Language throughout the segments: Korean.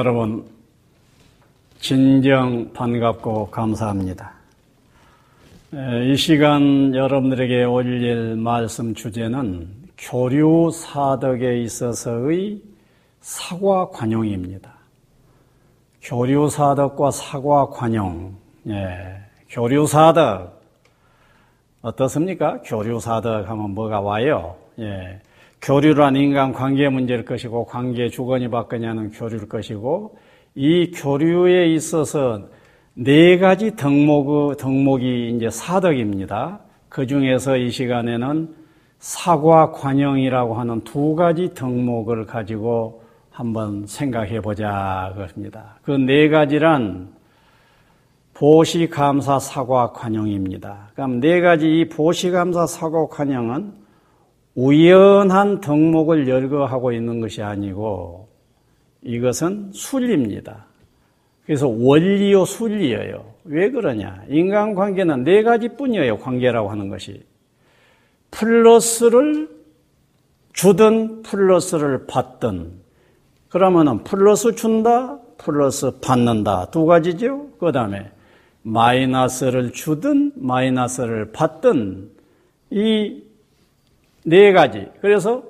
여러분, 진정 반갑고 감사합니다. 이 시간 여러분들에게 올릴 말씀 주제는 교류 사덕에 있어서의 사과 관용입니다. 교류 사덕과 사과 관용. 예, 교류 사덕. 어떻습니까? 교류 사덕 하면 뭐가 와요? 예. 교류란 인간 관계 문제일 것이고 관계 주거니 받거냐는 교류일 것이고 이 교류에 있어서 네 가지 덕목, 덕목이 이제 사덕입니다. 그 중에서 이 시간에는 사과 관영이라고 하는 두 가지 덕목을 가지고 한번 생각해 보자 그럽니다. 그 네 가지란 보시 감사 사과 관영입니다. 그럼 네 가지 이 보시 감사 사과 관영은 우연한 덕목을 열거하고 있는 것이 아니고 이것은 순리입니다. 그래서 원리요 순리예요. 왜 그러냐? 인간관계는 네 가지뿐이에요. 관계라고 하는 것이 플러스를 주든 플러스를 받든 그러면은 플러스 준다 플러스 받는다 두 가지죠. 그 다음에 마이너스를 주든 마이너스를 받든 이 네 가지. 그래서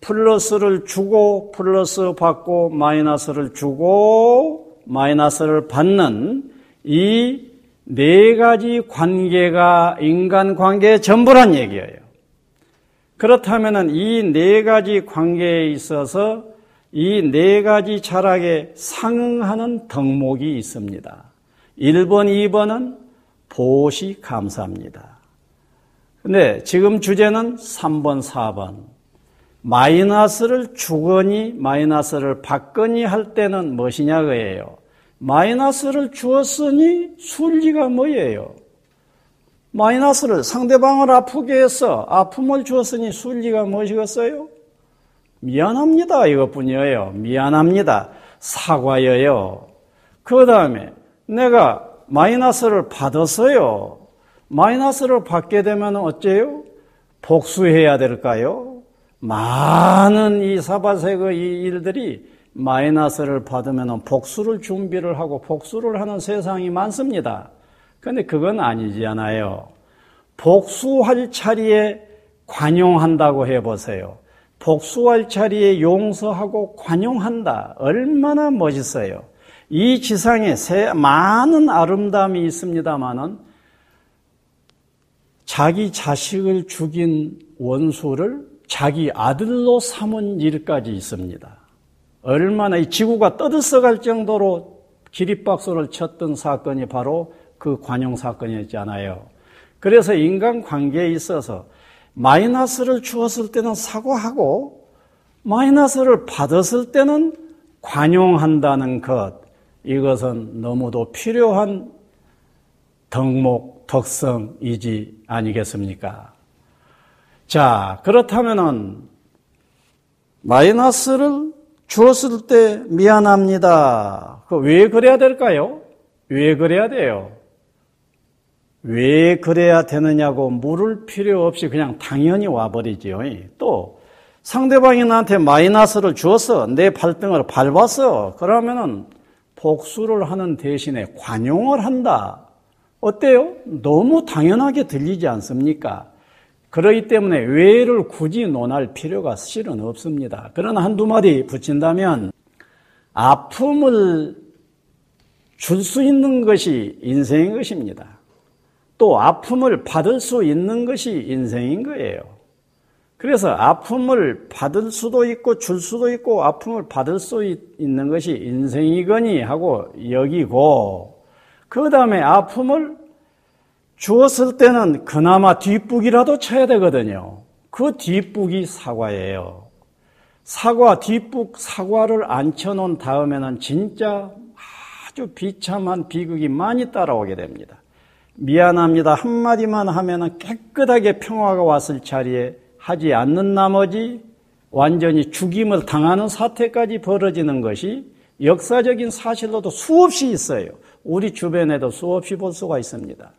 플러스를 주고 플러스 받고 마이너스를 주고 마이너스를 받는 이 네 가지 관계가 인간 관계의 전부란 얘기예요. 그렇다면 이 네 가지 관계에 있어서 이 네 가지 철학에 상응하는 덕목이 있습니다. 1번, 2번은 보시 감사합니다. 근데 지금 주제는 3번, 4번. 마이너스를 주거니 마이너스를 받거니 할 때는 무엇이냐 그예요. 마이너스를 주었으니 순리가 뭐예요? 마이너스를 상대방을 아프게 해서 아픔을 주었으니 순리가 무엇이겠어요? 미안합니다. 이것뿐이에요. 미안합니다. 사과여요. 그 다음에 내가 마이너스를 받았어요. 마이너스를 받게 되면 어째요? 복수해야 될까요? 많은 이 사바세의 이 일들이 마이너스를 받으면 복수를 준비를 하고 복수를 하는 세상이 많습니다. 근데 그건 아니잖아요. 복수할 차리에 관용한다고 해보세요. 복수할 차리에 용서하고 관용한다. 얼마나 멋있어요. 이 지상에 많은 아름다움이 있습니다만은 자기 자식을 죽인 원수를 자기 아들로 삼은 일까지 있습니다. 얼마나 이 지구가 떠들썩할 정도로 기립박수를 쳤던 사건이 바로 그 관용 사건이었잖아요. 그래서 인간 관계에 있어서 마이너스를 주었을 때는 사과하고 마이너스를 받았을 때는 관용한다는 것, 이것은 너무도 필요한 덕목, 덕성이지 아니겠습니까? 자, 그렇다면은 마이너스를 주었을 때 미안합니다. 그왜 그래야 될까요? 왜 그래야 돼요? 왜 그래야 되느냐고 물을 필요 없이 그냥 당연히 와버리지요. 또 상대방이 나한테 마이너스를 주어서 내 발등을 밟았어. 그러면은 복수를 하는 대신에 관용을 한다. 어때요? 너무 당연하게 들리지 않습니까? 그러기 때문에 왜를 굳이 논할 필요가 실은 없습니다. 그러나 한두 마디 붙인다면 아픔을 줄 수 있는 것이 인생인 것입니다. 또 아픔을 받을 수 있는 것이 인생인 거예요. 그래서 아픔을 받을 수도 있고 줄 수도 있고 아픔을 받을 수 있는 것이 인생이거니 하고 여기고 그 다음에 아픔을 주었을 때는 그나마 뒷북이라도 쳐야 되거든요. 그 뒷북이 사과예요. 사과, 뒷북 사과를 안 쳐놓은 다음에는 진짜 아주 비참한 비극이 많이 따라오게 됩니다. 미안합니다. 한마디만 하면 깨끗하게 평화가 왔을 자리에 하지 않는 나머지 완전히 죽임을 당하는 사태까지 벌어지는 것이 역사적인 사실로도 수없이 있어요. 우리 주변에도 수없이 볼 수가 있습니다.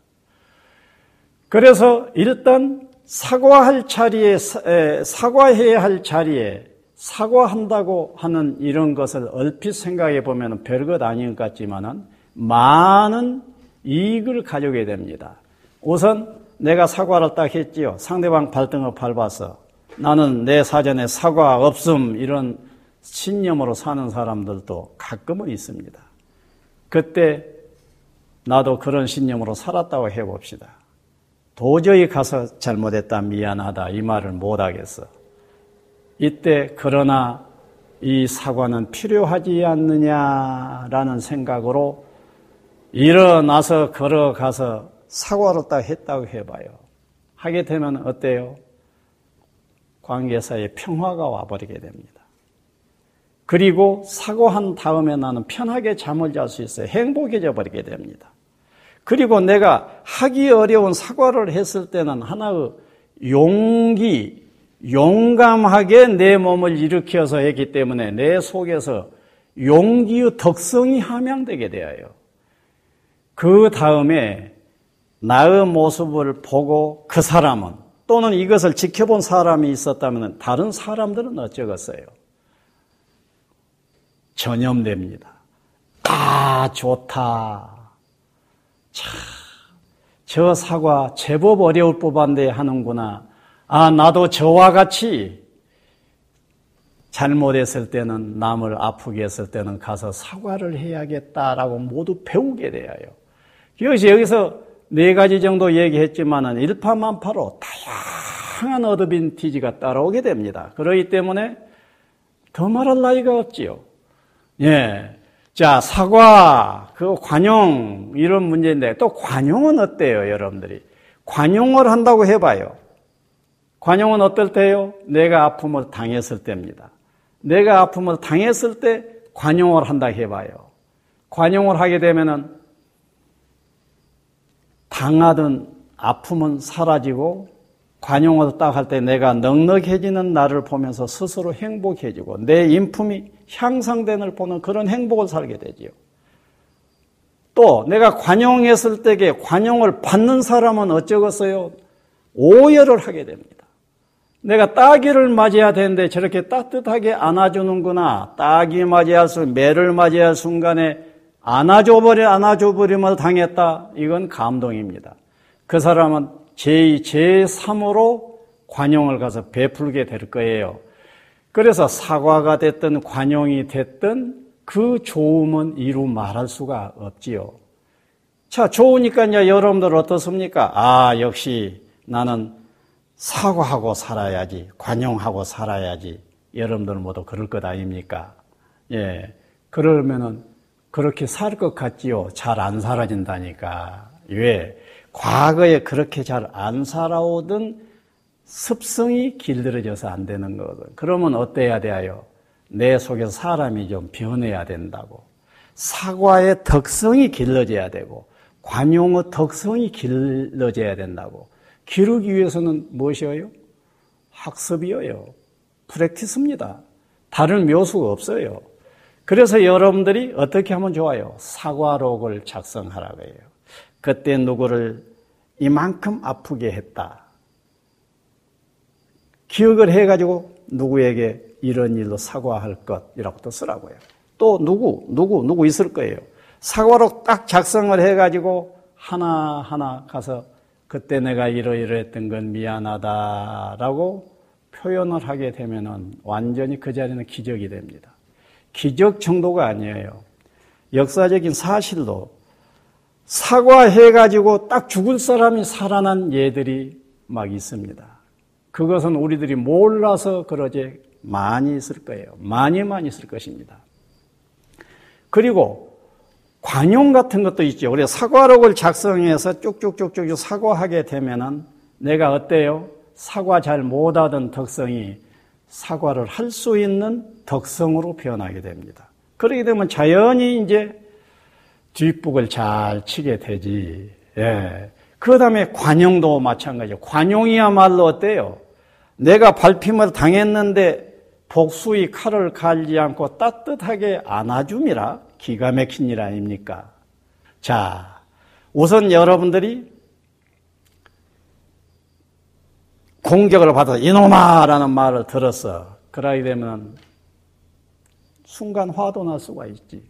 그래서 일단 사과할 자리에 사과해야 할 자리에 사과한다고 하는 이런 것을 얼핏 생각해 보면 별것 아닌 것 같지만은 많은 이익을 가져오게 됩니다. 우선 내가 사과를 딱 했지요. 상대방 발등을 밟아서 나는 내 사전에 사과 없음 이런 신념으로 사는 사람들도 가끔은 있습니다. 그때 나도 그런 신념으로 살았다고 해봅시다. 도저히 가서 잘못했다, 미안하다, 이 말을 못하겠어. 이때, 그러나 이 사과는 필요하지 않느냐라는 생각으로 일어나서 걸어가서 사과를 딱 했다고 해봐요. 하게 되면 어때요? 관계사에 평화가 와버리게 됩니다. 그리고 사고한 다음에 나는 편하게 잠을 잘 수 있어요. 행복해져 버리게 됩니다. 그리고 내가 하기 어려운 사과를 했을 때는 하나의 용기, 용감하게 내 몸을 일으켜서 했기 때문에 내 속에서 용기의 덕성이 함양되게 되어요. 그 다음에 나의 모습을 보고 그 사람은 또는 이것을 지켜본 사람이 있었다면 다른 사람들은 어쩌겠어요? 전염됩니다. 아, 좋다. 참, 저 사과 제법 어려울 법한데 하는구나. 아, 나도 저와 같이 잘못했을 때는 남을 아프게 했을 때는 가서 사과를 해야겠다라고 모두 배우게 되어요. 그것이 여기서 네 가지 정도 얘기했지만은 일파만파로 다양한 어드빈티지가 따라오게 됩니다. 그러기 때문에 더 말할 나이가 없지요. 예. 자, 사과, 그 관용, 이런 문제인데, 또 관용은 어때요, 여러분들이? 관용을 한다고 해봐요. 관용은 어떨 때요? 내가 아픔을 당했을 때입니다. 내가 아픔을 당했을 때 관용을 한다 해봐요. 관용을 하게 되면은 당하던 아픔은 사라지고 관용을 딱 할 때 내가 넉넉해지는 나를 보면서 스스로 행복해지고 내 인품이 향상되는 보는 그런 행복을 살게 되지요. 또 내가 관용했을 때에 관용을 받는 사람은 어쩌겠어요? 오열을 하게 됩니다. 내가 따기를 맞이해야 되는데 저렇게 따뜻하게 안아주는구나. 따기 맞이할 수, 매를 맞이할 순간에 안아줘버려, 안아줘버림을 당했다. 이건 감동입니다. 그 사람은 제2, 제3으로 관용을 가서 베풀게 될 거예요. 그래서 사과가 됐든 관용이 됐든 그 좋음은 이루 말할 수가 없지요. 자, 좋으니까 이제 여러분들 어떻습니까? 아, 역시 나는 사과하고 살아야지, 관용하고 살아야지. 여러분들 모두 그럴 것 아닙니까? 예. 그러면은 그렇게 살 것 같지요? 잘 안 사라진다니까. 왜? 과거에 그렇게 잘 안 살아오던 습성이 길들여져서 안 되는 거거든. 그러면 어때야 돼요? 내 속에서 사람이 좀 변해야 된다고. 사과의 덕성이 길러져야 되고, 관용의 덕성이 길러져야 된다고. 기르기 위해서는 무엇이에요? 학습이에요. 프랙티스입니다. 다른 묘수가 없어요. 그래서 여러분들이 어떻게 하면 좋아요? 사과록을 작성하라고 해요. 그때 누구를 이만큼 아프게 했다. 기억을 해가지고 누구에게 이런 일로 사과할 것이라고도 쓰라고요. 또 누구, 누구, 누구 있을 거예요. 사과록 딱 작성을 해가지고 하나하나 가서 그때 내가 이러이러했던 건 미안하다라고 표현을 하게 되면은 완전히 그 자리는 기적이 됩니다. 기적 정도가 아니에요. 역사적인 사실로 사과해가지고 딱 죽을 사람이 살아난 예들이 막 있습니다. 그것은 우리들이 몰라서 그러지 많이 있을 거예요. 많이 많이 있을 것입니다. 그리고 관용 같은 것도 있죠. 우리가 사과록을 작성해서 쭉쭉쭉쭉 사과하게 되면은 내가 어때요? 사과 잘 못하던 덕성이 사과를 할 수 있는 덕성으로 변하게 됩니다. 그렇게 되면 자연히 이제 뒷북을 잘 치게 되지. 예. 그 다음에 관용도 마찬가지죠. 관용이야말로 어때요? 내가 발핌을 당했는데 복수의 칼을 갈지 않고 따뜻하게 안아줌이라 기가 막힌 일 아닙니까? 자, 우선 여러분들이 공격을 받아 이놈아라는 말을 들었어. 그러게 되면 순간 화도 날 수가 있지.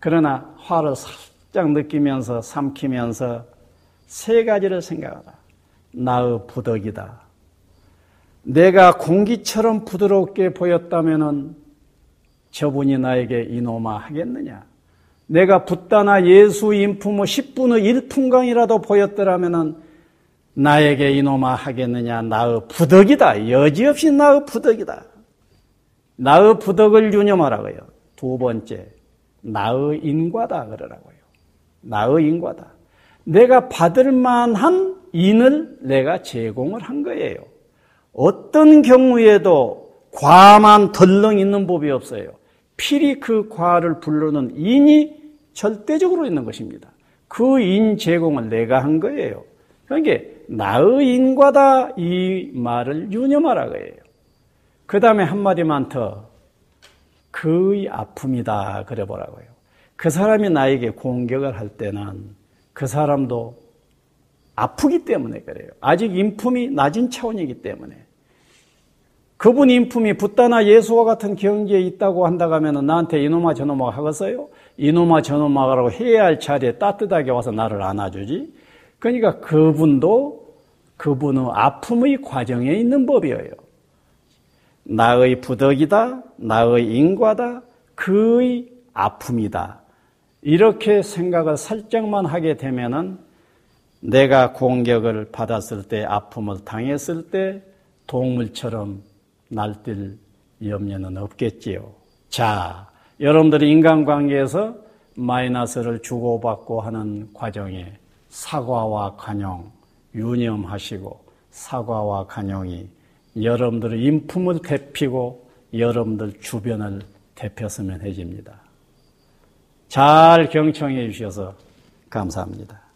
그러나 화를 살짝 느끼면서 삼키면서 세 가지를 생각하라. 나의 부덕이다. 내가 공기처럼 부드럽게 보였다면은 저분이 나에게 이놈아 하겠느냐? 내가 붓다나 예수 인품 10분의 1풍강이라도 보였더라면은 나에게 이놈아 하겠느냐? 나의 부덕이다. 여지없이 나의 부덕이다. 나의 부덕을 유념하라고요. 두 번째, 나의 인과다 그러라고요. 나의 인과다. 내가 받을 만한 인을 내가 제공을 한 거예요. 어떤 경우에도 과만 덜렁 있는 법이 없어요. 필히 그 과를 불러는 인이 절대적으로 있는 것입니다. 그 인 제공을 내가 한 거예요. 그러니까 나의 인과다 이 말을 유념하라 거예요. 그 다음에 한마디만 더 그의 아픔이다 그래 보라고요. 그 사람이 나에게 공격을 할 때는 그 사람도 아프기 때문에 그래요. 아직 인품이 낮은 차원이기 때문에. 그분 인품이 붓다나 예수와 같은 경지에 있다고 한다고 하면 나한테 이놈아 저놈아 하겠어요? 이놈아 저놈아 라고 해야 할 자리에 따뜻하게 와서 나를 안아주지? 그러니까 그분도 그분의 아픔의 과정에 있는 법이에요. 나의 부덕이다, 나의 인과다, 그의 아픔이다. 이렇게 생각을 살짝만 하게 되면은 내가 공격을 받았을 때, 아픔을 당했을 때 동물처럼 날뛸 염려는 없겠지요. 자, 여러분들이 인간관계에서 마이너스를 주고받고 하는 과정에 사과와 간용 유념하시고 사과와 간용이 여러분들의 인품을 대피고 여러분들 주변을 대폈으면 해집니다. 잘 경청해 주셔서 감사합니다.